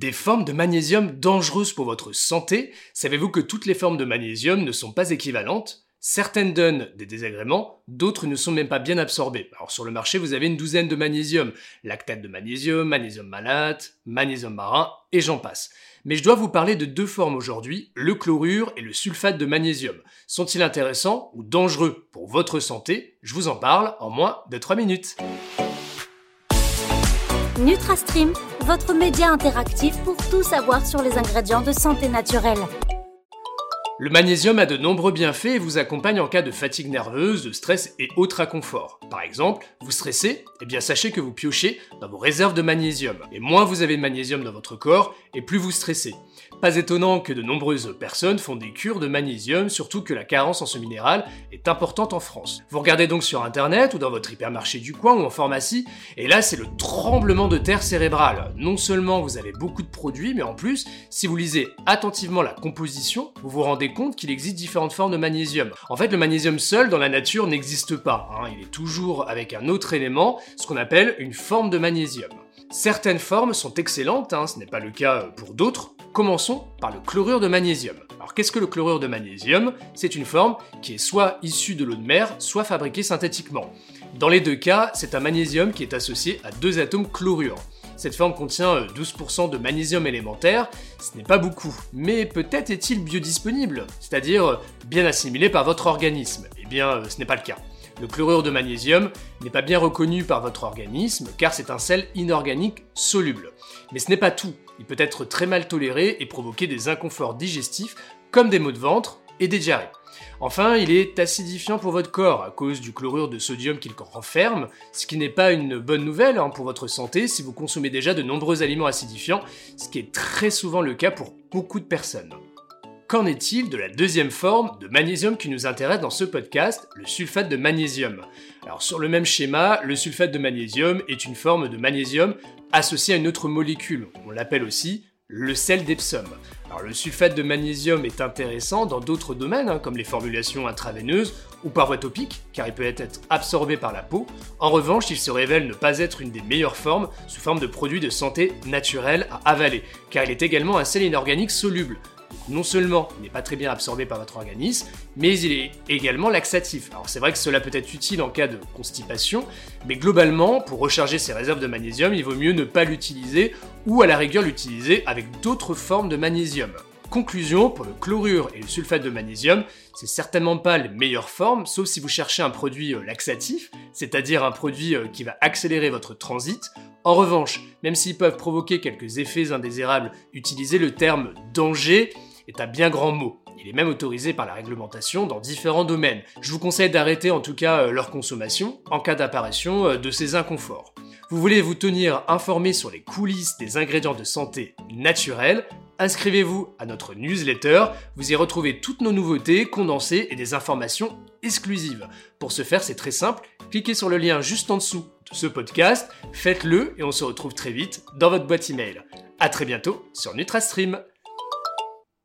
Des formes de magnésium dangereuses pour votre santé. Savez-vous que toutes les formes de magnésium ne sont pas équivalentes? Certaines donnent des désagréments, d'autres ne sont même pas bien absorbées. Alors sur le marché, vous avez une douzaine de magnésium. Lactate de magnésium, magnésium malate, magnésium marin, et j'en passe. Mais je dois vous parler de deux formes aujourd'hui, le chlorure et le sulfate de magnésium. Sont-ils intéressants ou dangereux pour votre santé? Je vous en parle en moins de 3 minutes. NutraStream, votre média interactif pour tout savoir sur les ingrédients de santé naturelle. Le magnésium a de nombreux bienfaits et vous accompagne en cas de fatigue nerveuse, de stress et autres inconforts. Par exemple, vous stressez Eh bien sachez que vous piochez dans vos réserves de magnésium. Et moins vous avez de magnésium dans votre corps, et plus vous stressez. Pas étonnant que de nombreuses personnes font des cures de magnésium, surtout que la carence en ce minéral est importante en France. Vous regardez donc sur internet ou dans votre hypermarché du coin ou en pharmacie, et là c'est le tremblement de terre cérébrale. Non seulement vous avez beaucoup de produits, mais en plus, si vous lisez attentivement la composition, vous vous rendez qu'il existe différentes formes de magnésium. En fait, le magnésium seul dans la nature n'existe pas, hein. il est toujours avec un autre élément, ce qu'on appelle une forme de magnésium. Certaines formes sont excellentes, hein, ce n'est pas le cas pour d'autres. Commençons par le chlorure de magnésium. Alors qu'est-ce que le chlorure de magnésium? C'est une forme qui est soit issue de l'eau de mer, soit fabriquée synthétiquement. Dans les deux cas, c'est un magnésium qui est associé à deux atomes chlorure. Cette forme contient 12% euh, de magnésium élémentaire, ce n'est pas beaucoup, mais peut-être est-il biodisponible, c'est-à-dire euh, bien assimilé par votre organisme. Eh bien, euh, ce n'est pas le cas. Le chlorure de magnésium n'est pas bien reconnu par votre organisme car c'est un sel inorganique soluble. Mais ce n'est pas tout, il peut être très mal toléré et provoquer des inconforts digestifs comme des maux de ventre et des. Enfin, il est acidifiant pour votre corps à cause du chlorure de sodium qu'il renferme, ce qui n'est pas une bonne nouvelle hein, pour votre santé si vous consommez déjà de nombreux aliments acidifiants, ce qui est très souvent le cas pour beaucoup de personnes. Qu'en est-il de la deuxième forme de magnésium qui nous intéresse dans ce podcast, le sulfate de magnésium? Alors sur le même schéma, le sulfate de magnésium est une forme de magnésium associée à une autre molécule, on l'appelle aussi le sel d'Epsom. Alors le sulfate de magnésium est intéressant dans d'autres domaines, hein, comme les formulations intraveineuses ou par voie topique, car il peut être absorbé par la peau. En revanche, il se révèle ne pas être une des meilleures formes sous forme de produit de santé naturel à avaler, car il est également un sel inorganique soluble, non seulement il n'est pas très bien absorbé par votre organisme, mais il est également laxatif. Alors c'est vrai que cela peut être utile en cas de constipation, mais globalement, pour recharger ses réserves de magnésium, il vaut mieux ne pas l'utiliser ou à la rigueur l'utiliser avec d'autres formes de magnésium. Conclusion, pour le chlorure et le sulfate de magnésium, c'est certainement pas les meilleures formes, sauf si vous cherchez un produit euh, laxatif, c'est-à-dire un produit euh, qui va accélérer votre transit. En revanche, même s'ils peuvent provoquer quelques effets indésirables, utiliser le terme danger est un bien grand mot. Il est même autorisé par la réglementation dans différents domaines. Je vous conseille d'arrêter en tout cas euh, leur consommation en cas d'apparition euh, de ces inconforts. Vous voulez vous tenir informé sur les coulisses des ingrédients de santé naturels? Inscrivez-vous à notre newsletter, vous y retrouvez toutes nos nouveautés condensées et des informations exclusives. Pour ce faire, c'est très simple, cliquez sur le lien juste en dessous de ce podcast, faites-le et on se retrouve très vite dans votre boîte email. A très bientôt sur NutraStream.